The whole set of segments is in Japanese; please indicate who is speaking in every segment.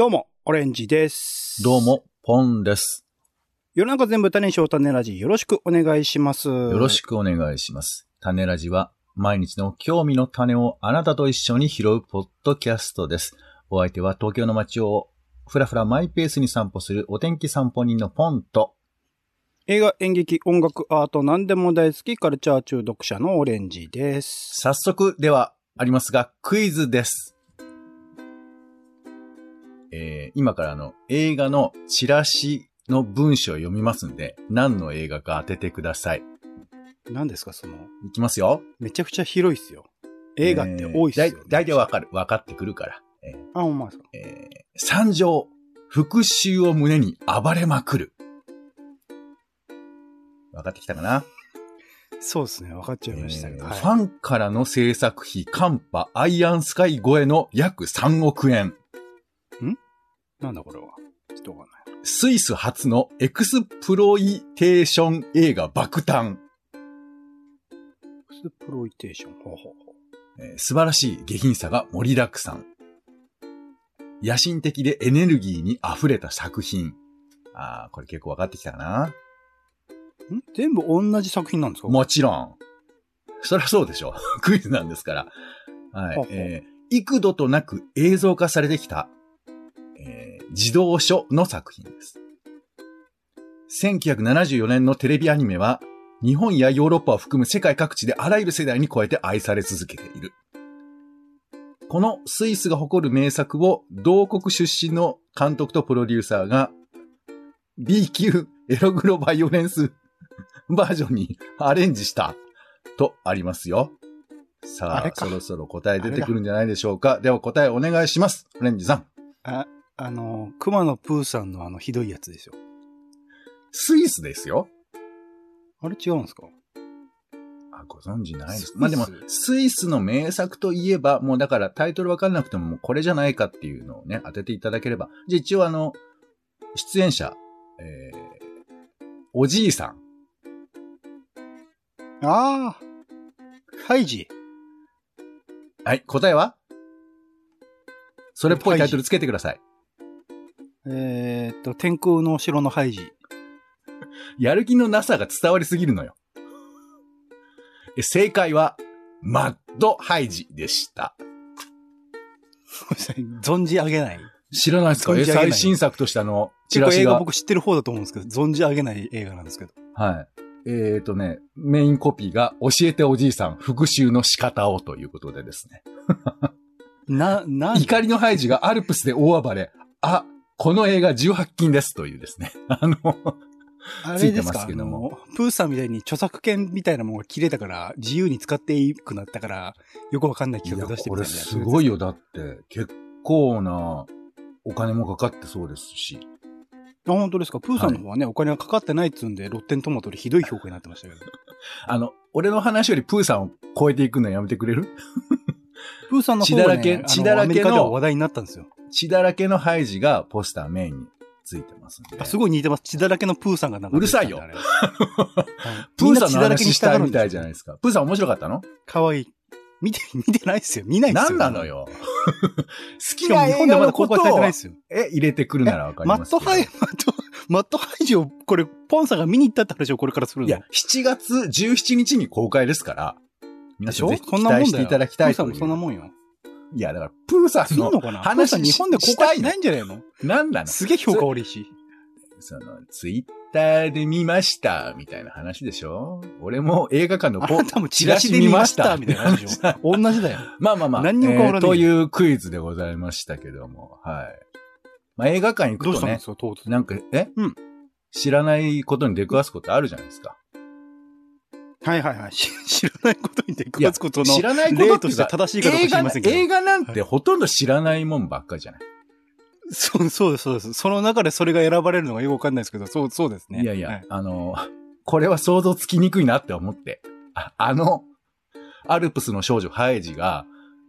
Speaker 1: どうも、オレンジです。
Speaker 2: どう。も、ポンです。
Speaker 1: 世の中全部種にしよう種ラジよろしくお願いします。
Speaker 2: よろし
Speaker 1: く。
Speaker 2: くお願いします。種ラジは、毎日の興味の種をあなたと一緒に拾うポッドキャストです。お相手は東京の街をふらふらマイペースに散歩するお天気散歩人のポンと、
Speaker 1: 映画、演劇、音楽、アート、何でも大好き、カルチャー中毒者のオレンジです。
Speaker 2: 早速ではありますが、クイズです。えー、今からあの映画のチラシの文章を読みますんで、何の映画か当ててください。
Speaker 1: 何ですか、その、
Speaker 2: いきますよ。
Speaker 1: めちゃくちゃ広いっすよ。映画って多いっすよ、ね
Speaker 2: えーだい大体わかる。わかってくるから。えー
Speaker 1: あ、ほんまですか？
Speaker 2: えー参上、復讐を胸に暴れまくる。分かってきたかな、
Speaker 1: そうですね、分かっちゃいましたけど。はい
Speaker 2: えーファンからの制作費、カンパ、アイアンスカイ超えの約3億円。
Speaker 1: なんだこれは。ちょっとわかんない。
Speaker 2: スイス初のエクスプロイテーション映画爆誕。
Speaker 1: エクスプロイテーション。ほうほうほう。
Speaker 2: えー素晴らしい下品さが盛りだくさん。野心的でエネルギーに溢れた作品。あー、これ結構分かってきたかなん？
Speaker 1: 全部同じ作品なんですか？
Speaker 2: もちろん。そりゃそうでしょ。クイズなんですから。はい。えー幾度となく映像化されてきた、えー児童書の作品です。1974年のテレビアニメは、日本やヨーロッパを含む世界各地であらゆる世代に超えて愛され続けている。このスイスが誇る名作を同国出身の監督とプロデューサーが B 級エログロバイオレンス バージョンにアレンジしたとありますよ。さあ、
Speaker 1: あ
Speaker 2: そろそろ答え出てくるんじゃないでしょうか。では答えお願いします。オレンジさん。
Speaker 1: あ、あの、熊野プーさんのあの、ひどいやつですよ。
Speaker 2: スイスですよ。
Speaker 1: あれ違うんですか？
Speaker 2: あ、ご存知ないですまあでも、スイスの名作といえば、もうだからタイトルわかんなくてももうこれじゃないかっていうのをね、当てていただければ。じゃあ一応あの、出演者、えー、おじいさん。
Speaker 1: ああハイジ。
Speaker 2: はい、答えは？それっぽいタイトルつけてください。
Speaker 1: えーっと、天空の城のハイジ。
Speaker 2: やる気のなさが伝わりすぎるのよ。え正解は、マッドハイジでした。
Speaker 1: 存じ上げない。
Speaker 2: 知らないですか？最新作としてあの、チラシが。
Speaker 1: 僕知ってる方だと思うんですけど、存じ上げない映画なんですけど。
Speaker 2: はい。えっ、ー、とね、メインコピーが、教えておじいさん、復讐の仕方をということでですね。
Speaker 1: な、なん
Speaker 2: 怒りのハイジがアルプスで大暴れ。あ、この映画18禁ですというですね。あの、
Speaker 1: あれです
Speaker 2: ついてま
Speaker 1: かあ
Speaker 2: すけども
Speaker 1: の、プーさんみたいに著作権みたいなものが切れたから、自由に使っていいくなったから、よくわかんない企画出して
Speaker 2: これ
Speaker 1: みたいな。
Speaker 2: すごいよ。だって、結構なお金もかかってそうですし。
Speaker 1: あ、本当ですか？プーさんの方はね、お金がかかってないっつうんで、ロッテントマトでひどい評価になってましたけど。
Speaker 2: あの、俺の話よりプーさんを超えていくのやめてくれる？
Speaker 1: プーさんの方が、ね、
Speaker 2: 血だらけ血だらけの
Speaker 1: アメリカでは話題になったんですよ。
Speaker 2: 血だらけのハイジがポスターメインについてますんで。
Speaker 1: あすごい似てます。血だらけのプーさんがなんか
Speaker 2: うるさいよ プーさんの話したいみたいじゃないですか。プーさん面白かったの？
Speaker 1: かわいい。見て、見てないっすよ。見ないっすよ。
Speaker 2: 何なのよ？好きな
Speaker 1: 日本でまだ公開されてないっ、すよ。
Speaker 2: え、入れてくるならわかり
Speaker 1: マ
Speaker 2: ますけど。
Speaker 1: ットハイ、マット、マットハイジを、これ、ポンさんが見に行ったって話をこれからするの？
Speaker 2: いや、7月17日に公開ですから、皆さんぜひ期。待していただきたいとい
Speaker 1: そんな
Speaker 2: う。
Speaker 1: もんよ。
Speaker 2: いや、だから、プーさんの話
Speaker 1: さん日本で公開しないんじゃないの？
Speaker 2: 何なの
Speaker 1: すげえ評価悪いし。
Speaker 2: その、ツイッターで見ました、みたいな話でしょ？俺も映画館のポ
Speaker 1: あなたもチラシで見ました、みたいな話でしょ？同じだよ。
Speaker 2: まあまあまあ。
Speaker 1: 何にも変わらない
Speaker 2: えーというクイズでございましたけども、はい。まあ映画館行くとね
Speaker 1: どうしたんです、か。
Speaker 2: なんか、え？
Speaker 1: うん
Speaker 2: 知らないことに出くわすことあるじゃないですか。
Speaker 1: はいはいはい。し 知らないことに出くわすことの
Speaker 2: 知らないこと
Speaker 1: 例として正しいかどうか知りませんけど。
Speaker 2: 映画映画なんてほとんど知らないもんばっかりじゃない。
Speaker 1: そう、そうです、そうです。その中でそれが選ばれるのがよくわかんないですけど、そう、そうですね。
Speaker 2: いやいや、
Speaker 1: はい
Speaker 2: あの、これは想像つきにくいなって思って。ああの、アルプスの少女ハイジが、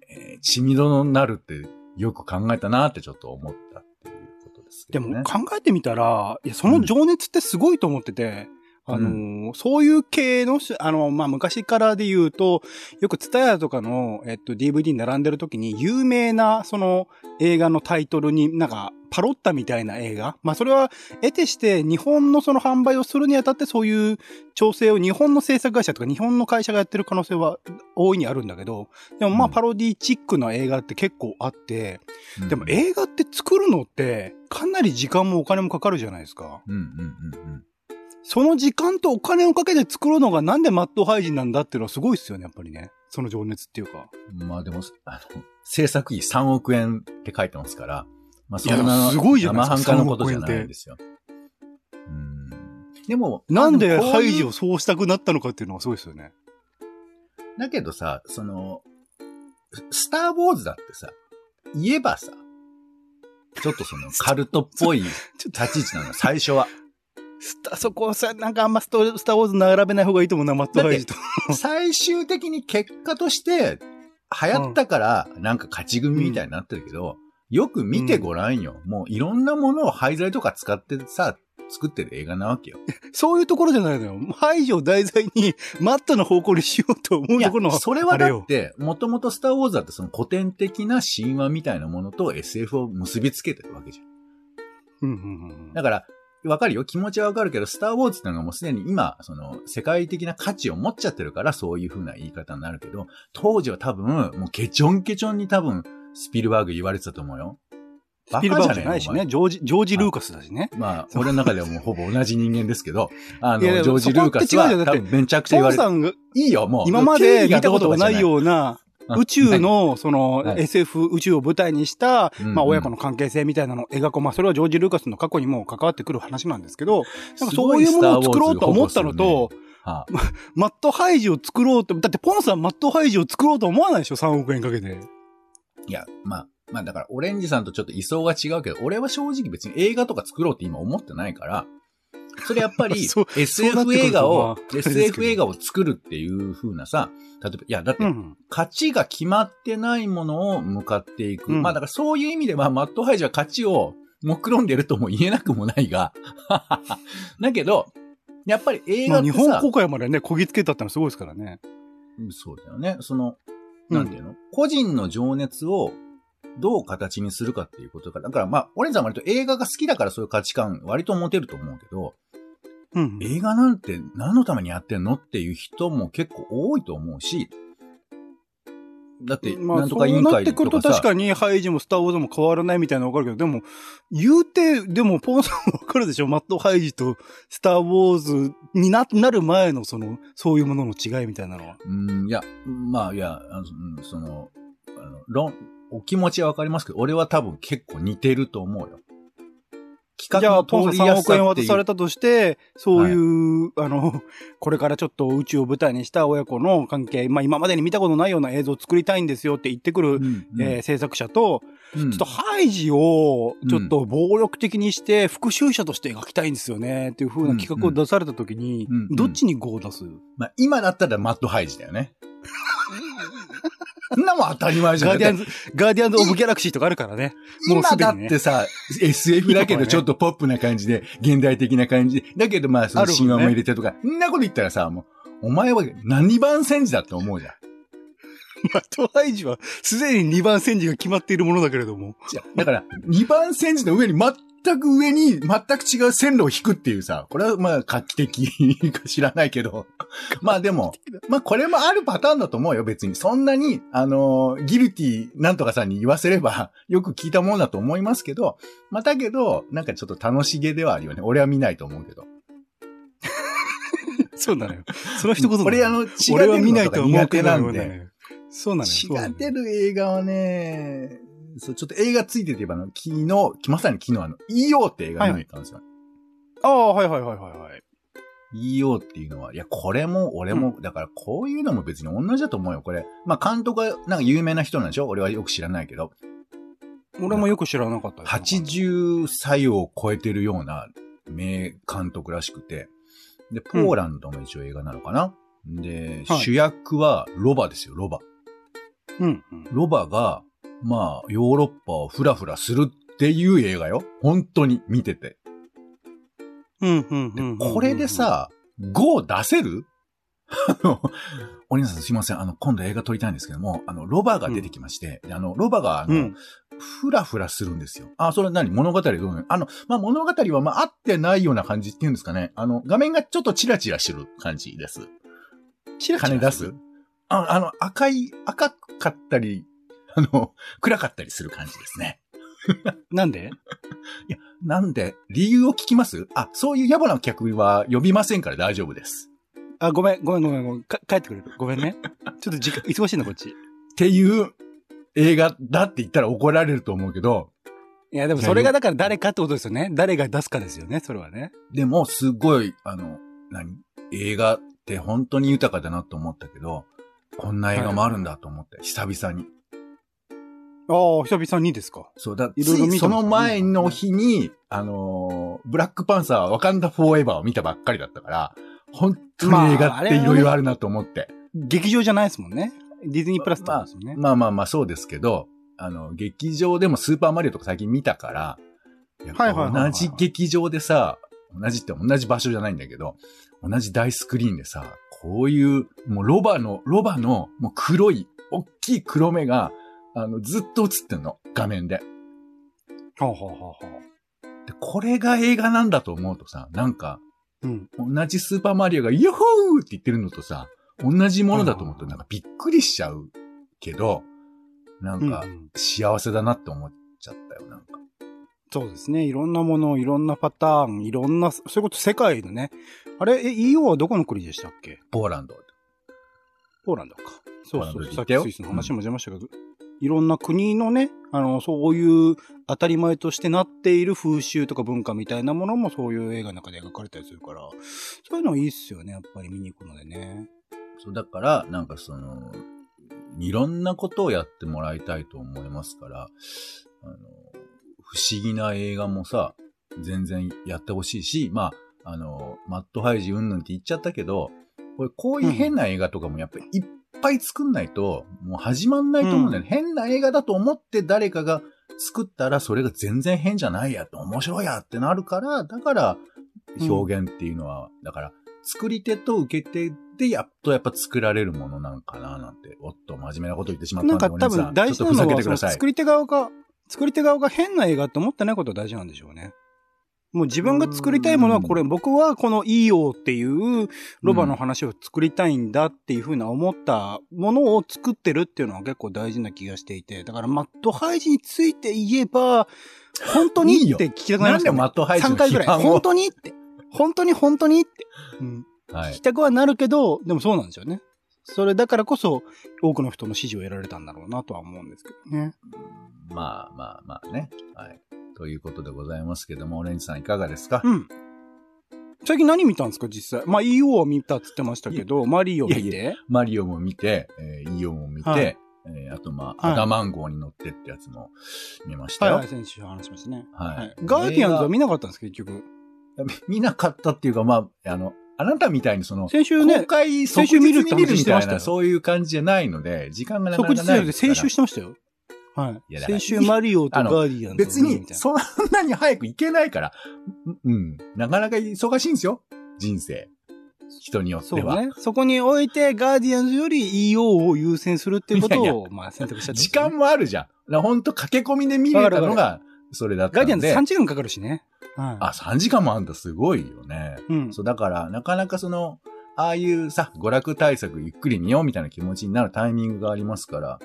Speaker 2: えー血みどになるってよく考えたなってちょっと思ったっていうことですね。
Speaker 1: でも考えてみたら、いや、その情熱ってすごいと思ってて、あのーそういう系のし、あの、まあ、昔からで言うと、よくツタヤとかの、えっと、DVD に並んでる時に、有名な、その、映画のタイトルになんか、パロッタみたいな映画。まあ、それは、得てして、日本のその販売をするにあたって、そういう調整を日本の制作会社とか日本の会社がやってる可能性は大いにあるんだけど、でもまあ、
Speaker 2: うん
Speaker 1: パロディチックな映画って結構あって、
Speaker 2: うん
Speaker 1: でも映画って作るのって、かなり時間もお金もかかるじゃないですか。
Speaker 2: うんうんうん
Speaker 1: その時間とお金をかけて作るのがなんでマットハイジンなんだっていうのはすごいですよね、やっぱりね。その情熱っていうか。
Speaker 2: うん。まあでも、あの、制作費3億円って書いてますから、まあそんな、
Speaker 1: すごいじゃないですか
Speaker 2: 生半可なことじゃないんですよ。うん。でも、
Speaker 1: なんでハイジをそうしたくなったのかっていうのはすごいですよね。
Speaker 2: だけどさ、その、スター・ウォーズだってさ、言えばさ、ちょっとそのカルトっぽい 立ち位置なの、最初は。
Speaker 1: スタ、そこはさ、なんかあんまストスターウォーズ並べない方がいいと思うな、マットハイジと。
Speaker 2: 最終的に結果として、流行ったから、なんか勝ち組みたいになってるけど、よく見てごらんよ。もういろんなものを廃材とか使ってさ、作ってる映画なわけよ。
Speaker 1: そういうところじゃないのよ。ハイジを題材にマットな方向にしようと思うところの。
Speaker 2: それはだって、もともとスター・ウォーズだってその古典的な神話みたいなものと SF を結びつけてるわけじゃん。
Speaker 1: うんうんうん
Speaker 2: だから、わかるよ。気持ちはわかるけど、スター・ウォーズってのがもうすでに今、その、世界的な価値を持っちゃってるから、そういう風な言い方になるけど、当時は多分、もうケチョンケチョンに多分、スピルバーグ言われてたと思うよ。
Speaker 1: スピルバーグじゃないしね。ジョージ、ジョージ・ルーカスだしね。
Speaker 2: まあ、俺の中ではもうほぼ同じ人間ですけど、あの、ジョージ・ルーカスは多分めちゃくちゃ言われていいよ、もう。
Speaker 1: 今まで見たことがないような、
Speaker 2: うん
Speaker 1: 宇宙の、その、
Speaker 2: はい
Speaker 1: SF 宇宙を舞台にした、まあ、親子の関係性みたいなのを描こう。まあ、それはジョージ・ルーカスの過去にも関わってくる話なんですけど、なんかそういうものを作ろうと思ったのと、
Speaker 2: はあ
Speaker 1: マットハイジを作ろうと、だってポンさんマットハイジを作ろうと思わないでしょ ?3 億円かけて。
Speaker 2: いや、まあ、まあだから、オレンジさんとちょっと位相が違うけど、俺は正直別に映画とか作ろうって今思ってないから、それやっぱり SF 映画を SF 映画を作るっていう風なさ、例えば、いや、だって
Speaker 1: う、ん。
Speaker 2: 価値が決まってないものを向かっていく。
Speaker 1: うん
Speaker 2: まあだからそういう意味では、マットハイジは価値を目論んでるとも言えなくもないが、だけど、やっぱり映
Speaker 1: まあ、
Speaker 2: 画ってさ、
Speaker 1: 日本公開までね、こぎつけたってのはすごいですからね。
Speaker 2: うんそうだよね。その、なんていうの、個人の情熱をどう形にするかっていうことから。だからまあ、オレンジさんは割と映画が好きだからそういう価値観割と持てると思うけど、
Speaker 1: うん。
Speaker 2: 映画なんて何のためにやってんのっていう人も結構多いと思うし、だって、
Speaker 1: まあ、
Speaker 2: なんと
Speaker 1: そうなっ
Speaker 2: か委員会
Speaker 1: てくると
Speaker 2: とかさ、
Speaker 1: 確かにハイジもスターウォーズも変わらないみたいなのわかるけど、でも、言うて、でも、ポンさんわかるでしょ？マットハイジとスターウォーズにな、なる前のその、そういうものの違いみたいなのは。
Speaker 2: うん、いや、まあ、いや、あのうんその、あの、論、お気持ちはわかりますけど、俺は多分結構似てると思うよ。企
Speaker 1: じゃあ、
Speaker 2: 画の
Speaker 1: ポンさん3
Speaker 2: 通りやす
Speaker 1: 億円渡されたとして、そういう、あの、これからちょっと宇宙を舞台にした親子の関係、まあ今までに見たことないような映像を作りたいんですよって言ってくる、
Speaker 2: うんうん。
Speaker 1: えー制作者と、
Speaker 2: うん。
Speaker 1: ちょっとハイジをちょっと暴力的にして復讐者として描きたいんですよねっていう風な企画を出された時に
Speaker 2: うんうん、
Speaker 1: どっちに GO を出す？
Speaker 2: まあ、今だったらマッドハイジだよね。そんなもん当たり前じゃん。
Speaker 1: ガーディアンズ、ガーディアンズ・オブ・ギャラクシーとかあるからね。もう
Speaker 2: 今だ
Speaker 1: すでにね
Speaker 2: ってさ、SF だけどちょっとポップな感じで、現代的な感じで、だけどまあその神話も入れてとか、そんなこと言ったらさ、もう、お前は何番煎じだって思うじゃん。
Speaker 1: マットハイジはすでに2番戦時が決まっているものだけれども。
Speaker 2: だから、2番戦時の上に全く上に全く違う線路を引くっていうさ、これはまあ画期的か知らないけど、まあでも、まあこれもあるパターンだと思うよ、別に。そんなに、あのーギルティなんとかさんに言わせれば、よく聞いたものだと思いますけど、まあだけど、なんかちょっと楽しげではあるよね。俺は見ないと思うけど。
Speaker 1: そうなのよ。その一言だ
Speaker 2: 俺あの、血が
Speaker 1: 俺は見
Speaker 2: 出るのとか
Speaker 1: ないと思う
Speaker 2: 苦手なん
Speaker 1: けど
Speaker 2: で。。
Speaker 1: そうなのよ。
Speaker 2: 血が出る映画はね、そう、ちょっと映画ついてて言えば、昨日、まさに昨日あの、EO って映画見に行ったんですよ。
Speaker 1: ああ、はいはいはいはいはい。
Speaker 2: EO っていうのは、いや、これも、俺も、だからこういうのも別に同じだと思うよ、これ。まあ、監督は、なんか有名な人なんでしょ？俺はよく知らないけど。
Speaker 1: 俺もよく知らなかったです。
Speaker 2: 80歳を超えてるような名監督らしくて。で、ポーランドの一応映画なのかな、で、
Speaker 1: はい
Speaker 2: 主役はロバですよ、ロバ。
Speaker 1: うん。うん
Speaker 2: ロバが、まあ、ヨーロッパをフラフラするっていう映画よ。本当に見てて。
Speaker 1: うん、うん、うん。
Speaker 2: これで、さ、5を出せる？あの、お兄さんすいません。あの、今度映画撮りたいんですけども、あの、ロバが出てきまして、であの、ロバが、あの、
Speaker 1: うん。
Speaker 2: ふらふらするんですよ。あ、それ何？物語どうなのあの、まあ、物語は、まあ、合ってないような感じっていうんですかね。あの、画面がちょっとチラチラしてる感じです。
Speaker 1: チラチラ
Speaker 2: 金出す？ああの、赤い、赤かったり、あの、暗かったりする感じですね。
Speaker 1: なんで？
Speaker 2: なんで、理由を聞きます？あ、そういう野暮な客は呼びませんから大丈夫です。
Speaker 1: あ、ごめん、ごめん、ごめん、ごめん。か帰ってくれるごめんね。ちょっと時間、忙しいな、こっち。
Speaker 2: っていう映画だって言ったら怒られると思うけど、
Speaker 1: いや、でもそれがだから誰かってことですよね。誰が出すかですよね、それはね。
Speaker 2: でも、すごい、あの、何？映画って本当に豊かだなと思ったけど、こんな映画もあるんだと思って、久々に。
Speaker 1: ああ、久々にですか。
Speaker 2: そうだ、
Speaker 1: いろいろ見
Speaker 2: その前の日に、あのーブラックパンサー、ワカンダフォーエバーを見たばっかりだったから、本当に映画っていろいろあるなと思って。
Speaker 1: 劇場じゃないですもんね。ディズニープラスとですもんね。
Speaker 2: まあまあまあそうですけど、あの、劇場でもスーパーマリオとか最近見たから、同じ劇場でさ、同じって同じ場所じゃないんだけど、同じ大スクリーンでさ、こういう、もうロバの、ロバの、もう黒い、大きい黒目が、あの、ずっと映ってんの、画面で。
Speaker 1: はあ、はあはあはあ、
Speaker 2: で、これが映画なんだと思うとさ、なんか、
Speaker 1: うん。
Speaker 2: 同じスーパーマリオが、ヨッホーって言ってるのとさ、同じものだと思うとなんかびっくりしちゃうけど、なんか
Speaker 1: うんうん
Speaker 2: 幸せだなって思っちゃったよ、なんか。
Speaker 1: そうですね。いろんなもの、いろんなパターン、いろんな、そういうこと世界のね。あれ、え、EO はどこの国でしたっけ？
Speaker 2: ポーランド。
Speaker 1: ポーランドか。そうそうさっきスイスの話も出ましたけど、いろんな国のね、あの、そういう当たり前としてなっている風習とか文化みたいなものもそういう映画の中で描かれたりするから、そういうのはいいっすよね、やっぱり見に行くのでね。
Speaker 2: そう、だから、なんかその、いろんなことをやってもらいたいと思いますから、あの、不思議な映画もさ、全然やってほしいし、まあ、あの、マットハイジうんぬんって言っちゃったけど、これこういう変な映画とかもやっぱりいっぱい作んないと、もう始まんないと思うんだよね。変な映画だと思って誰かが作ったら、それが全然変じゃないやって、面白いやってなるから、だから、表現っていうのは、だから、作り手と受け手でやっとやっぱ作られるものなのかななんて、おっと真面目なこと言ってしまったで
Speaker 1: なんんか多分大事なのは、作り手側が、作り手側が変な映画って思ってないことが大事なんでしょうね。もう自分が作りたいものはこれ、僕はこの EO っていうロバの話を作りたいんだっていうふうな思ったものを作ってるっていうのは結構大事な気がしていて、だからマットハイジについて言えば、本当にって聞きたくなり
Speaker 2: なんで
Speaker 1: ました、ね。
Speaker 2: マットハイジの
Speaker 1: 3回ぐらい。本当にって。本当に本当にって。うん。
Speaker 2: はい
Speaker 1: 聞き。たくはなるけど、でもそうなんですよね。それだからこそ、多くの人の支持を得られたんだろうなとは思うんですけどね。
Speaker 2: まあまあまあね。はい。ということでございますけども、オレンジさんいかがですか、
Speaker 1: うん。最近何見たんですか、実際？まあ、EO は見たって言ってましたけど、マリオ見て。
Speaker 2: いやマリオも見て、えーイオも見て、
Speaker 1: はい
Speaker 2: えーあとまあ、
Speaker 1: はい
Speaker 2: アダマン号に乗ってってやつも見ましたよ。
Speaker 1: はいはい、先週話しましたね。
Speaker 2: はい
Speaker 1: ガーディアンズは見なかったんです結局？
Speaker 2: 見なかったっていうか、まあ、あの、あなたみたいにその、公
Speaker 1: 先週ね、
Speaker 2: 開即
Speaker 1: 先週見るって
Speaker 2: 日に見るみたいな、
Speaker 1: 話してましたよ
Speaker 2: そういう感じじゃないので、時間がなか
Speaker 1: 即日で
Speaker 2: なかないですから。
Speaker 1: 先週してましたよ。はい先週マリオとガーディアンズ
Speaker 2: 別に。そんなに早く行けないから。うんうん。なかなか忙しいんですよ。人生。人によっては。
Speaker 1: そうね。そこに置いて、ガーディアンズより EO を優先するっていうことを、
Speaker 2: いやい
Speaker 1: まあ選択したってこと
Speaker 2: 時間もあるじゃん。ほんと駆け込みで見れたのが、それだったんで。
Speaker 1: ガーディアンズ3時間かかるしね。はい。
Speaker 2: あ、3時間もあんだ。すごいよね。
Speaker 1: うん。
Speaker 2: そう、だから、なかなかその、ああいうさ、娯楽大作ゆっくり見ようみたいな気持ちになるタイミングがありますから、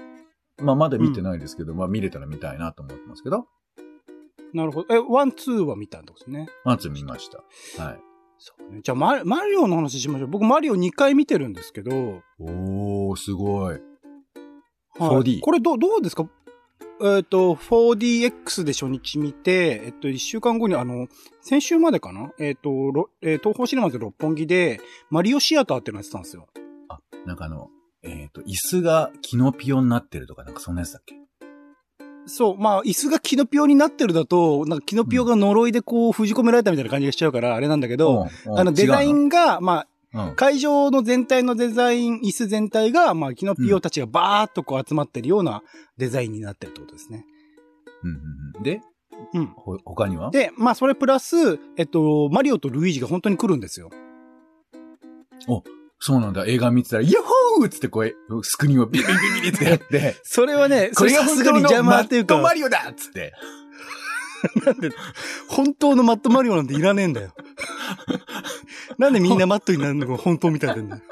Speaker 2: まあまだ見てないですけど、まあ見れたら見たいなと思ってますけど、
Speaker 1: なるほど。え、 one、two は見たんですね。
Speaker 2: まず見ました。はい。
Speaker 1: そうね。じゃあマ、マリオの話しましょう。僕、マリオ2回見てるんですけど、
Speaker 2: おー、すごい。
Speaker 1: はい
Speaker 2: 4D
Speaker 1: これどう、どうですか？えっ、と、4DX で初日見て、えっと、1週間後に、あの、先週までかな？えっ、と、ろえー東方シネマズ六本木で、マリオシアターってのやってたんですよ。
Speaker 2: なんかあの、えっ、と、椅子がキノピオになってるとか、なんかそんなやつだっけ？
Speaker 1: そう、まあ、椅子がキノピオになってるだと、なんかキノピオが呪いでこう、封じ込められたみたいな感じがしちゃうから、あれなんだけど、
Speaker 2: うんうん
Speaker 1: あの、デザインが、まあ、
Speaker 2: のうん。
Speaker 1: 会場の全体のデザイン、椅子全体が、まあ、キノピオたちがバーっとこう集まってるようなデザインになってるってことですね。
Speaker 2: うんうんうんで、
Speaker 1: うん。
Speaker 2: ほ他には？
Speaker 1: で、まあ、それプラス、えっと、マリオとルイージが本当に来るんですよ。
Speaker 2: そうなんだ。映画見てたら、ヤッホーっつって声、スクリーンをビリビリビリってやって、
Speaker 1: それはね、
Speaker 2: これが
Speaker 1: さ
Speaker 2: 本当
Speaker 1: に邪魔っていうか、
Speaker 2: マリオだっつって。
Speaker 1: なんで、本当のマットマリオなんていらねえんだよ。なんでみんなマットになるのが本当みたいな んだよ。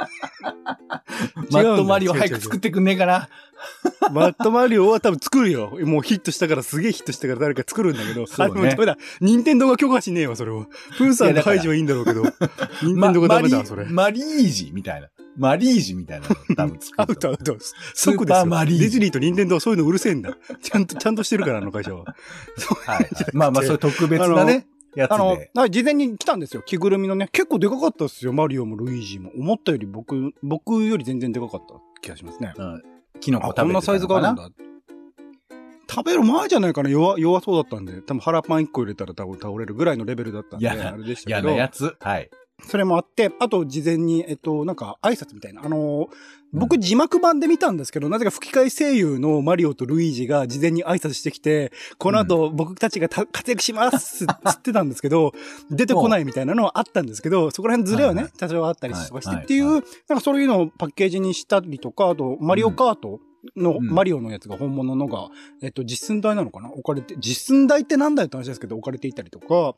Speaker 2: マットマリオ早く作ってくんねえかな。
Speaker 1: マットマリオは多分作るよ。もうヒットしたから、すげえヒットしたから誰か作るんだけど。
Speaker 2: そうね
Speaker 1: あ、でもダメだ。任天堂が許可しねえわ、それは。プーさんの開示はいいんだろうけど。任天堂がダメだ、それ。
Speaker 2: マリマリージみたいな。マリージみたいなの多分作
Speaker 1: アウトアウト。即ですよ。
Speaker 2: マリージ
Speaker 1: ディズニーと任天堂はそういうのうるせえんだ。ちゃんと、ちゃんとしてるから、あの会社は。
Speaker 2: はいはい。まあまあ、そういう特別なね、やつ
Speaker 1: あの
Speaker 2: で。、
Speaker 1: はい事前に来たんですよ。着ぐるみのね。結構でかかったですよ。マリオもルイージも。思ったより僕、僕より全然でかかった気がしますね。
Speaker 2: うんキノコ
Speaker 1: あ、
Speaker 2: 食べてたのか
Speaker 1: こんなサイズがあるんだ。食べる前じゃないかな弱、弱そうだったんで。多分腹パン1個入れたら多分倒れるぐらいのレベルだったんで、
Speaker 2: 嫌な
Speaker 1: あれでした
Speaker 2: 嫌
Speaker 1: けど。
Speaker 2: なやつ。はい。
Speaker 1: それもあって、あと事前に、えっと、なんか挨拶みたいな。あのー、僕字幕版で見たんですけど、なぜか吹き替え声優のマリオとルイージが事前に挨拶してきて、この後僕たちがた活躍しますっ つってたんですけど、出てこないみたいなのはあったんですけど、そこら辺ズレはね多少あったりとかして
Speaker 2: はい
Speaker 1: っていう、
Speaker 2: は
Speaker 1: なんかそういうのをパッケージにしたりとか、あと、マリオカートの、
Speaker 2: うん
Speaker 1: マリオのやつが本物のが、えっと、実寸大なのかな？置かれて、実寸大ってなんだよって話ですけど、置かれていたりとか、は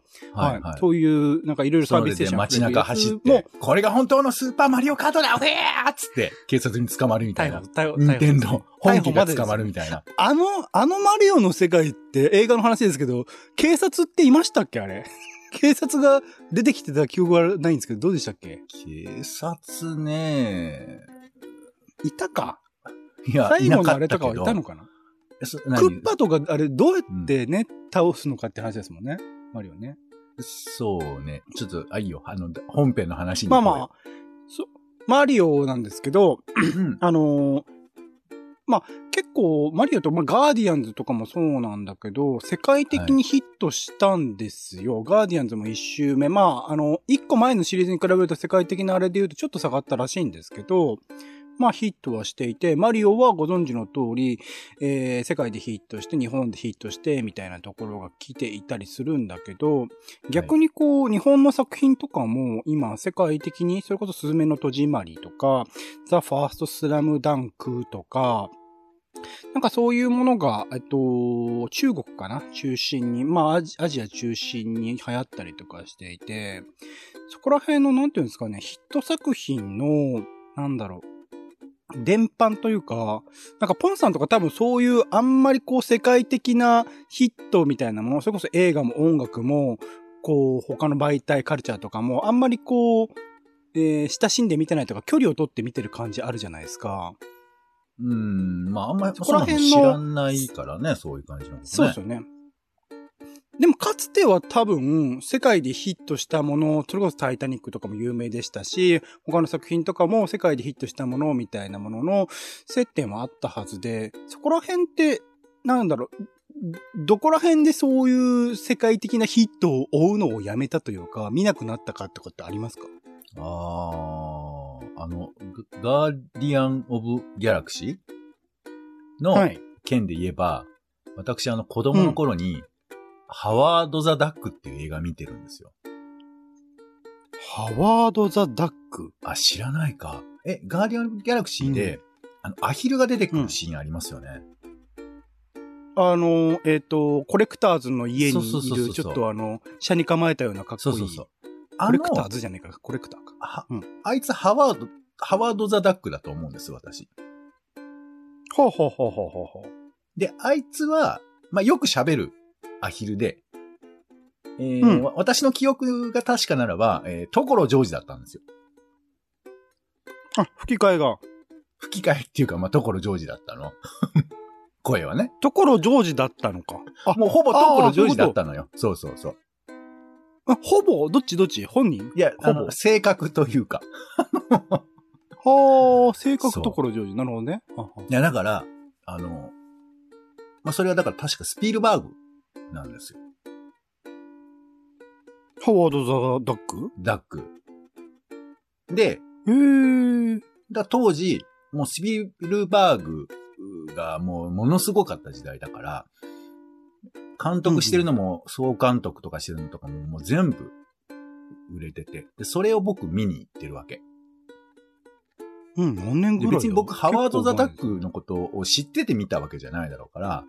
Speaker 1: い。
Speaker 2: はい。
Speaker 1: そういう、なんかいろいろサービスステーション
Speaker 2: 街中走っ
Speaker 1: も
Speaker 2: て、これが本当のスーパーマリオカートだウェーっつって、警察に捕まるみたいな。
Speaker 1: 逮捕、逮捕、
Speaker 2: 任天堂、本気が
Speaker 1: 捕ま
Speaker 2: るみたいな。
Speaker 1: あの、あのマリオの世界って映画の話ですけど、警察っていましたっけあれ？警察が出てきてた記憶はないんですけど、どうでしたっけ？
Speaker 2: 警察ね
Speaker 1: いたか
Speaker 2: いや、
Speaker 1: 最後のあれとかはいたのかな？
Speaker 2: そ
Speaker 1: ク
Speaker 2: 何
Speaker 1: ッパとか、あれ、どうやってね、倒すのかって話ですもんね。マリオね。
Speaker 2: そうね。ちょっと、あ、いいよ。あの、本編の話に。
Speaker 1: まあまあ、そマリオなんですけど、
Speaker 2: うん。
Speaker 1: あのーまあ、結構、マリオと、まあ、ガーディアンズとかもそうなんだけど、世界的にヒットしたんですよ。ガーディアンズも一周目。まあ、あの、一個前のシリーズに比べると世界的なあれで言うとちょっと下がったらしいんですけど、まあヒットはしていて、マリオはご存知の通り、えー世界でヒットして、日本でヒットして、みたいなところが来ていたりするんだけど、逆にこう、日本の作品とかも今世界的に、それこそスズメの戸締まりとか、ザ・ファースト・スラムダンクとか、なんかそういうものが、えっと、中国かな？中心に、まあアジアジア中心に流行ったりとかしていて、そこら辺の、なんていうんですかね、ヒット作品の、なんだろう、伝播というか、なんかポンさんとか多分そういうあんまりこう世界的なヒットみたいなもの、それこそ映画も音楽も、こう他の媒体カルチャーとかもあんまりこう、えー親しんで見てないとか距離を取って見てる感じあるじゃないですか。
Speaker 2: うん。まあ、あんまり、
Speaker 1: そ
Speaker 2: そこら
Speaker 1: 辺の
Speaker 2: 辺知らないからね、そういう感じのことね。
Speaker 1: そうですよね。でもかつては多分、世界でヒットしたもの、それこそタイタニックとかも有名でしたし、他の作品とかも世界でヒットしたものみたいなものの接点はあったはずで、そこら辺って、なんだろう、どこら辺でそういう世界的なヒットを追うのをやめたというか、見なくなったかってことありますか？
Speaker 2: ああ、あの、ガガーディアン・オブ・ギャラクシーの
Speaker 1: はい。
Speaker 2: 件で言えば、私、あの、子供の頃に、ハワード・ザ・ダックっていう映画見てるんですよ。
Speaker 1: ハワード・ザ・ダック？
Speaker 2: あ、知らないか。え、ガーディアン・ギャラクシーで、あの、アヒルが出てくるシーンありますよね。
Speaker 1: あの、えっ、と、コレクターズの家にいる、ちょっとあの、車に構えたようなかっこいい。
Speaker 2: そうそうそう。
Speaker 1: コレクターズじゃねえか、コレクターか。
Speaker 2: は
Speaker 1: うん
Speaker 2: あいつハワード、ハワード・ザ・ダックだと思うんです、私。
Speaker 1: ほうほうほうほうほうほう。
Speaker 2: で、あいつは、まあ、よく喋るアヒルで、えー
Speaker 1: うん
Speaker 2: わ私の記憶が確かならば、えー、所ジョージだったんですよ。
Speaker 1: あ、吹き替えが。
Speaker 2: 吹き替えっていうか、まあ、所ジョージだったの。声はね。
Speaker 1: ところジョージだったのか。あ、
Speaker 2: もうほぼ所ジョージだったのよ。そうそうそう。
Speaker 1: あほぼ？どっちどっち？本人？
Speaker 2: いや、
Speaker 1: ほぼ。
Speaker 2: 性格というか。
Speaker 1: はあ、性格
Speaker 2: そう
Speaker 1: ところジョージ。なるほどね。い
Speaker 2: や、だから、あの、まあ、それはだから確かスピルバーグなんですよ。
Speaker 1: ハワード・ザ・ダック？
Speaker 2: ダック。で、
Speaker 1: へえ。
Speaker 2: だ当時、もうスピルバーグがもうものすごかった時代だから、監督してるのも、総監督とかしてるのとかももう全部売れてて、で、それを僕見に行ってるわけ。
Speaker 1: うん、何年ぐらいだ
Speaker 2: 別に僕、ハワード・ザ・ダックのことを知ってて見たわけじゃないだろうから、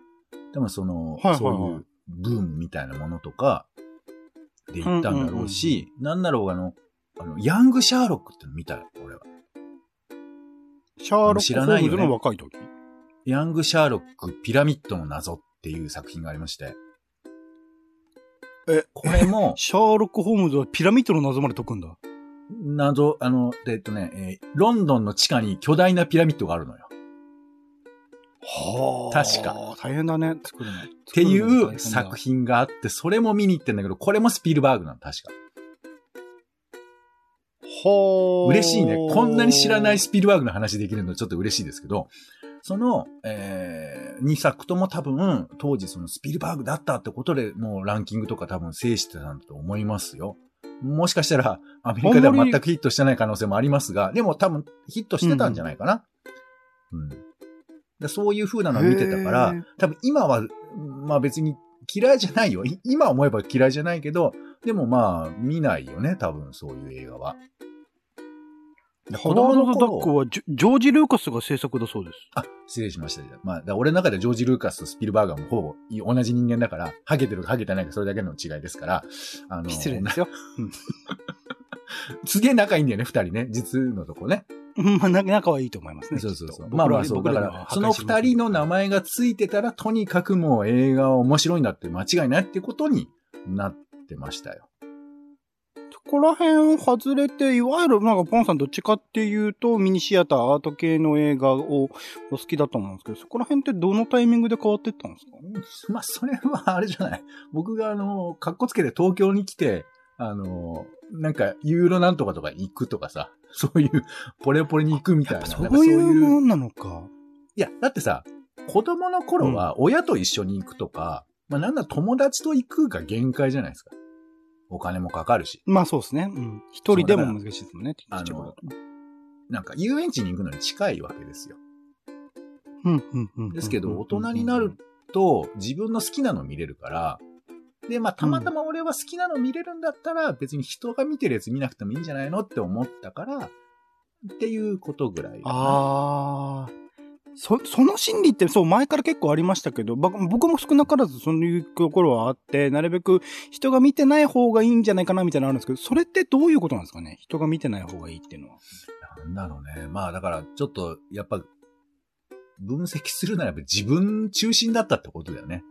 Speaker 2: でもその、
Speaker 1: はいはいはい
Speaker 2: そういうブームみたいなものとかで行ったんだろうし、なんだろう、あの、あの、ヤング・シャーロックっての見たよ、俺は。
Speaker 1: 前シャーロック・
Speaker 2: 知らないよね
Speaker 1: ホームズの若い時？
Speaker 2: ヤング・シャーロック・ピラミッドの謎っていう作品がありまして。
Speaker 1: え、
Speaker 2: これも、
Speaker 1: シャーロック・ホームズはピラミッドの謎まで解くんだ？
Speaker 2: 謎、あの、えっとね、えーロンドンの地下に巨大なピラミッドがあるのよ。
Speaker 1: は
Speaker 2: 確か。
Speaker 1: 大変だね、作るの。っ
Speaker 2: っていう作品があって、それも見に行ってんだけど、これもスピルバーグなの、確か。
Speaker 1: はあ。
Speaker 2: 嬉しいね。こんなに知らないスピルバーグの話できるのちょっと嬉しいですけど、その、えー、2作とも多分、当時そのスピルバーグだったってことでもうランキングとか多分制してたんだと思いますよ。もしかしたら、アメリカでは全くヒットしてない可能性もありますが、でも多分ヒットしてたんじゃないかな。うん。でそういう風なのを見てたから多分今は、まあ別に嫌いじゃないよ。い今思えば嫌いじゃないけど、でもまあ見ないよね、多分そういう映画は。
Speaker 1: ハワード・ザ・ダックはジョージ・ルーカスが制作だそうです。
Speaker 2: あ、失礼しました。まあ、俺の中でジョージ・ルーカスとスピルバーガーもほぼ同じ人間だから、ハゲてるかハゲてないかそれだけの違いですから、あの、
Speaker 1: 失礼ですよ。
Speaker 2: すげえ仲いいんだよね、二人ね。実のとこね。
Speaker 1: うんまあ、な仲はいいと思いますね。
Speaker 2: そうそうそう。まあまあそう。
Speaker 1: 僕
Speaker 2: だから、その二人の名前がついてたら、とにかくもう映画は面白いんだって間違いないってことになってましたよ。
Speaker 1: そこら辺を外れて、いわゆる、なんか、ポンさんどっちかっていうと、ミニシアター、アート系の映画をお好きだと思うんですけど、そこら辺ってどのタイミングで変わってったんですか？
Speaker 2: まあ、それはあれじゃない。僕があの、格好つけて東京に来て、あの、なんか、ユーロなんとかとか行くとかさ、そういう、ポレポレに行くみたいな。
Speaker 1: そういうもんなのか。
Speaker 2: いや、だってさ、子供の頃は親と一緒に行くとか、まあなんだ友達と行くが限界じゃないですか。お金もかかるし。
Speaker 1: まあそうですね。うん。一人でも難しいですもんね。
Speaker 2: あのなんか遊園地に行くのに近いわけですよ。
Speaker 1: うん、うん、うん。
Speaker 2: ですけど、大人になると自分の好きなの見れるから、で、まあたまたま俺は好きなの見れるんだったら別に人が見てるやつ見なくてもいいんじゃないのって思ったから、っていうことぐらい。
Speaker 1: ああ。そ、その心理ってそう前から結構ありましたけど、ば僕も少なからずそういうところはあって、なるべく人が見てない方がいいんじゃないかなみたいなのあるんですけど、それってどういうことなんですかね？人が見てない方がいいっていうのは。
Speaker 2: なんだろうね。まあだからちょっとやっぱ分析するならば自分中心だったってことだよね。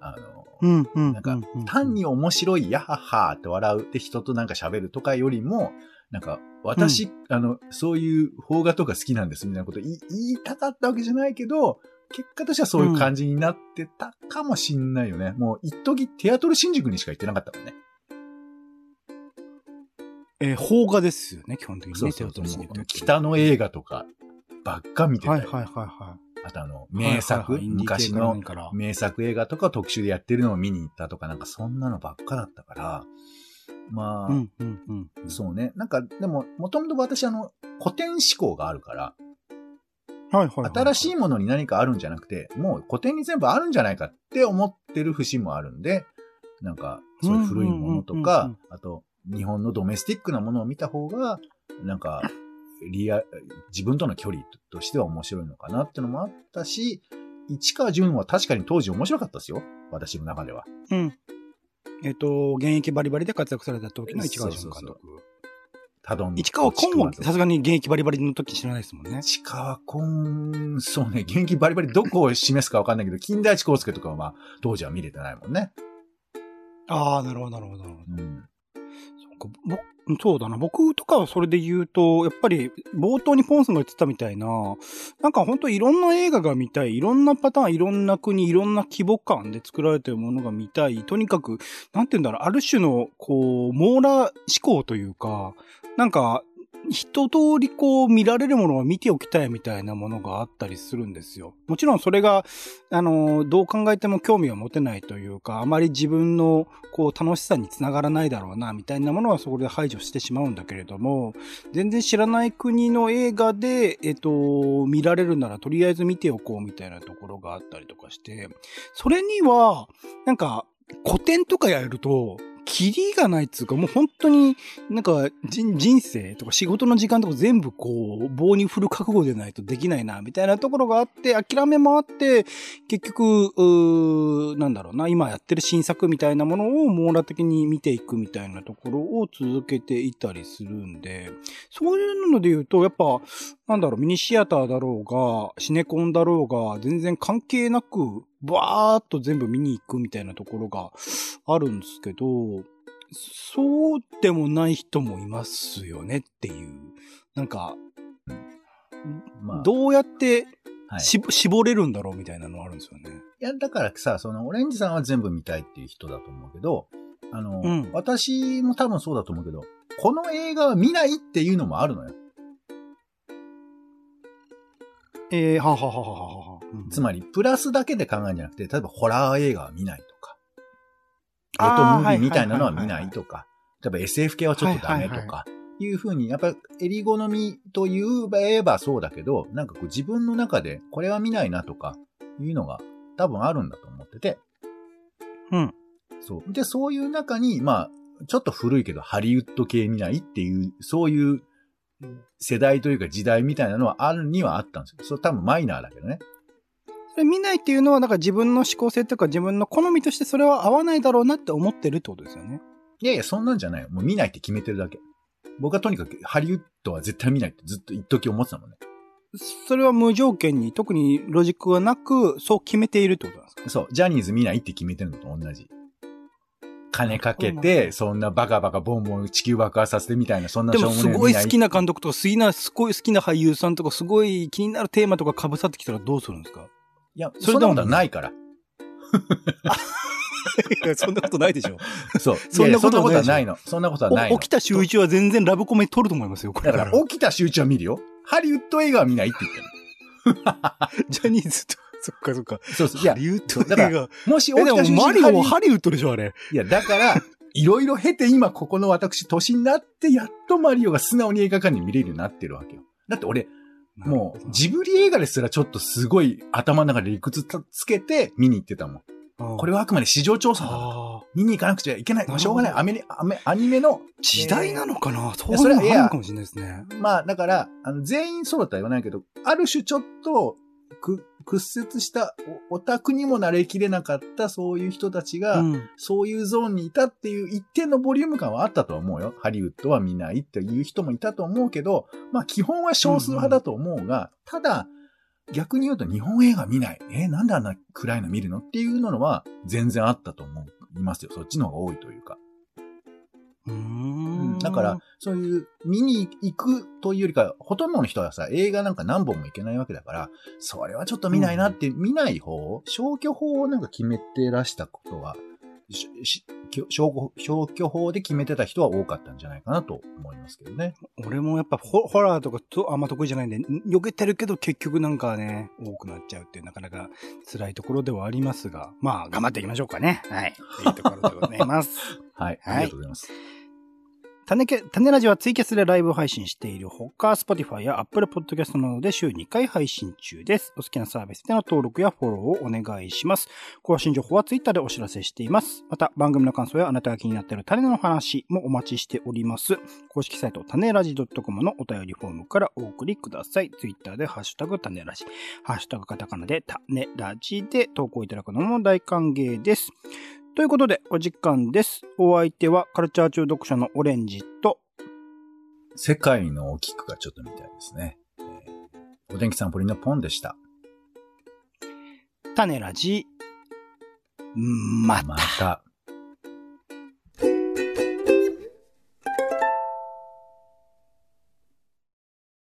Speaker 2: あの、
Speaker 1: うん、うん。
Speaker 2: なんか
Speaker 1: うう
Speaker 2: 単に面白い、やははって笑うって人となんか喋るとかよりも、なんか、私、あの、そういう邦画とか好きなんですみたいなこと言い言いたかったわけじゃないけど、結果としてはそういう感じになってたかもしんないよね。もう、一時テアトル新宿にしか行ってなかったもんね。
Speaker 1: えー邦画ですよね、基本的にね。
Speaker 2: そうそう
Speaker 1: 手を取りに行った時
Speaker 2: 北の映画とかばっか見てたよ。
Speaker 1: はいはいはいは
Speaker 2: あとあの、
Speaker 1: い。
Speaker 2: 名作、
Speaker 1: はいはいはい
Speaker 2: 昔の名作映画とか特集でやってるのを見に行ったとか、なんかそんなのばっかだったから、まあ、
Speaker 1: うんうんうん。
Speaker 2: そうね。なんか、でも、もともと私、あの、古典思考があるから、
Speaker 1: はいはいはい。
Speaker 2: 新しいものに何かあるんじゃなくて、もう古典に全部あるんじゃないかって思ってる節もあるんで、なんか、そういう古いものとか
Speaker 1: うん、
Speaker 2: あと、日本のドメスティックなものを見た方が、なんか、リア、自分との距離としては面白いのかなってのもあったし、市川淳は確かに当時面白かったですよ。私の中では。
Speaker 1: うん。えっ、と、現役バリバリで活躍された時の市川淳監督。市川紺は
Speaker 2: 市川
Speaker 1: さすがに現役バリバリの時知らないですもんね。
Speaker 2: 市川紺、そうね、元気バリバリどこを示すかわかんないけど、金田一耕助とかはまあ、当時は見れてないもんね。
Speaker 1: ああ、なるほど、なるほど、なるほど。
Speaker 2: うん。
Speaker 1: そうだな。僕とかはそれで言うと、やっぱり冒頭にポンさんが言ってたみたいな、なんか本当いろんな映画が見たい、いろんなパターン、いろんな国、いろんな規模感で作られてるものが見たい。とにかく、なんて言うんだろう、ある種の、こう、網羅思考というか、なんか、一通りこう見られるものは見ておきたいみたいなものがあったりするんですよ。もちろんそれが、あの、どう考えても興味を持てないというか、あまり自分のこう楽しさにつながらないだろうな、みたいなものはそこで排除してしまうんだけれども、全然知らない国の映画で、えっと、見られるならとりあえず見ておこうみたいなところがあったりとかして、それには、なんか、古典とかやると、キリがないっつうか、もう本当になんか人生とか仕事の時間とか全部こう棒に振る覚悟でないとできないな、みたいなところがあって、諦めもあって、結局、うーなんだろうな、今やってる新作みたいなものを網羅的に見ていくみたいなところを続けていたりするんで、そういうので言うと、やっぱ、なんだろう、ミニシアターだろうが、シネコンだろうが、全然関係なく、バーっと全部見に行くみたいなところがあるんですけど、そうでもない人もいますよねっていう。なんか、
Speaker 2: まあ、
Speaker 1: どうやって
Speaker 2: はい、
Speaker 1: し、絞れるんだろうみたいなのあるんですよね。
Speaker 2: いや、だからさ、その、オレンジさんは全部見たいっていう人だと思うけど、あの、
Speaker 1: うん
Speaker 2: 私も多分そうだと思うけど、この映画は見ないっていうのもあるのよ。
Speaker 1: えー、はははははは。うん
Speaker 2: つまり、プラスだけで考えるんじゃなくて、例えばホラー映画は見ないとか、ロ
Speaker 1: あー
Speaker 2: ートムービー
Speaker 1: はい
Speaker 2: みたいなのは見ないとか、例えば SF 系はちょっとダメとか、いうふうに、やっぱり襟好みと言えばそうだけど、なんかこう自分の中でこれは見ないなとか、いうのが多分あるんだと思ってて、
Speaker 1: うん。
Speaker 2: そう。で、そういう中に、まあ、ちょっと古いけど、ハリウッド系見ないっていう、そういう世代というか時代みたいなのはあるにはあったんですよ。それ多分マイナーだけどね。
Speaker 1: それ見ないっていうのは、だから自分の思考性というか自分の好みとしてそれは合わないだろうなって思ってるってことですよね。
Speaker 2: いやいや、そんなんじゃないよ。もう見ないって決めてるだけ。僕はとにかくハリウッドは絶対見ないってずっと一時思ってたもんね。
Speaker 1: それは無条件に特にロジックがなく、そう決めているってことなんですか？
Speaker 2: そう。ジャニーズ見ないって決めてるのと同じ。金かけて、そんなバカバカボンボン地球爆破させてみたいな、そんな
Speaker 1: でも
Speaker 2: しょうもない
Speaker 1: すごい好きな監督とか、好きな、すごい好きな俳優さんとか、すごい気になるテーマとか被さってきたらどうするんですか？
Speaker 2: いや、
Speaker 1: それでも
Speaker 2: そんなことはないから。
Speaker 1: いや、そんなことないでしょ。
Speaker 2: そう。
Speaker 1: そんなことはない
Speaker 2: の。そんなことはないの。
Speaker 1: 起きた週一は全然ラブコメ撮ると思いますよ、これ
Speaker 2: だから、起きた集中は見るよ。ハリウッド映画は見ないって言ってる。
Speaker 1: ジャニーズと、そっかそっか。
Speaker 2: そうそう。いや
Speaker 1: ハ、リウッド
Speaker 2: だから
Speaker 1: 映画。
Speaker 2: もし起きた集中
Speaker 1: マリオも
Speaker 2: ハ
Speaker 1: ハリウッドでしょ、あれ。
Speaker 2: リいや、だから、いろいろ経て今ここの私年になって、やっとマリオが素直に映画館に見れるようになってるわけよ。だって俺、もう、ジブリ映画ですらちょっとすごい頭の中で理屈つけて見に行ってたもん。こ
Speaker 1: こ
Speaker 2: れはあくまで市場調査だ。見に行かなくちゃいけない。
Speaker 1: なるほど
Speaker 2: しょうがない。アメリアメアニメの、
Speaker 1: 時代なのかな？そう
Speaker 2: それい
Speaker 1: うのあるのかもしれないですね。
Speaker 2: まあ、だから、あの全員そうだとは言わないけど、ある種ちょっと、く、屈折したおオタクにもなれきれなかったそういう人たちが、
Speaker 1: うん
Speaker 2: そういうゾーンにいたっていう一定のボリューム感はあったとは思うよ。ハリウッドは見ないっていう人もいたと思うけど、まあ基本は少数派だと思うが、ただ、逆に言うと日本映画見ない。えなんであんな暗いの見るの？っていうのは全然あったと思いますよ。そっちの方が多いというか。
Speaker 1: う
Speaker 2: ん
Speaker 1: ん。
Speaker 2: だから、そういう見に行くというよりか、ほとんどの人はさ、映画なんか何本も行けないわけだから、それはちょっと見ないなって、見ない方、消去法をなんか決めてらしたことは、消去消去法で決めてた人は多かったんじゃないかなと思いますけどね。
Speaker 1: 俺もやっぱホホラーとかとあんま得意じゃないんで、ん避けてるけど結局なんかね、多くなっちゃうっていうなかなか辛いところではありますが、まあ頑張っていきましょうかね。はい。というところでございます。
Speaker 2: はい。
Speaker 1: はい
Speaker 2: ありがとうございます。
Speaker 1: 種け、種ラジはツイキャスでライブ配信しているほか、Spotify や Apple Podcast などで週2回配信中です。お好きなサービスでの登録やフォローをお願いします。更新情報は Twitter でお知らせしています。また、番組の感想やあなたが気になっている種の話もお待ちしております。公式サイト、種ラジ .com のお便りフォームからお送りください。Twitter でハッシュタグ種ラジ、ハッシュタグカタカナで種ラジで投稿いただくのも大歓迎です。ということで、お時間です。お相手はカルチャー中読者のオレンジと、
Speaker 2: 世界の大きくがちょっと見たいですね。えーお天気さんポリのポンでした。
Speaker 1: 種ラジ、また。
Speaker 2: また。